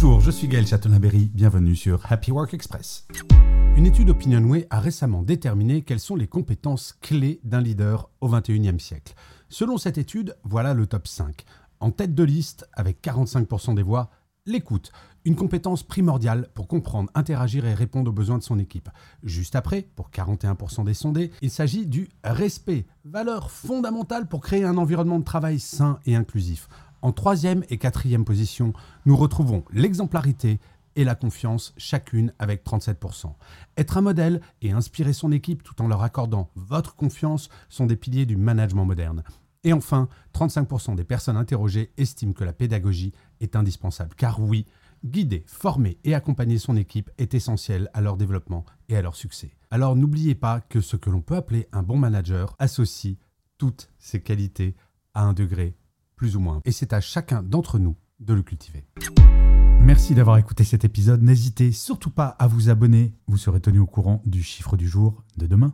Bonjour, je suis Gaël Chatonaberry, bienvenue sur Happy Work Express. Une étude Opinionway a récemment déterminé quelles sont les compétences clés d'un leader au XXIe siècle. Selon cette étude, voilà le top 5. En tête de liste, avec 45% des voix, l'écoute, une compétence primordiale pour comprendre, interagir et répondre aux besoins de son équipe. Juste après, pour 41% des sondés, il s'agit du respect, valeur fondamentale pour créer un environnement de travail sain et inclusif. En troisième et quatrième position, nous retrouvons l'exemplarité et la confiance, chacune avec 37%. Être un modèle et inspirer son équipe tout en leur accordant votre confiance sont des piliers du management moderne. Et enfin, 35% des personnes interrogées estiment que la pédagogie est indispensable. Car oui, guider, former et accompagner son équipe est essentiel à leur développement et à leur succès. Alors n'oubliez pas que ce que l'on peut appeler un bon manager associe toutes ces qualités à un degré plus ou moins. Et c'est à chacun d'entre nous de le cultiver. Merci d'avoir écouté cet épisode. N'hésitez surtout pas à vous abonner. Vous serez tenu au courant du chiffre du jour de demain.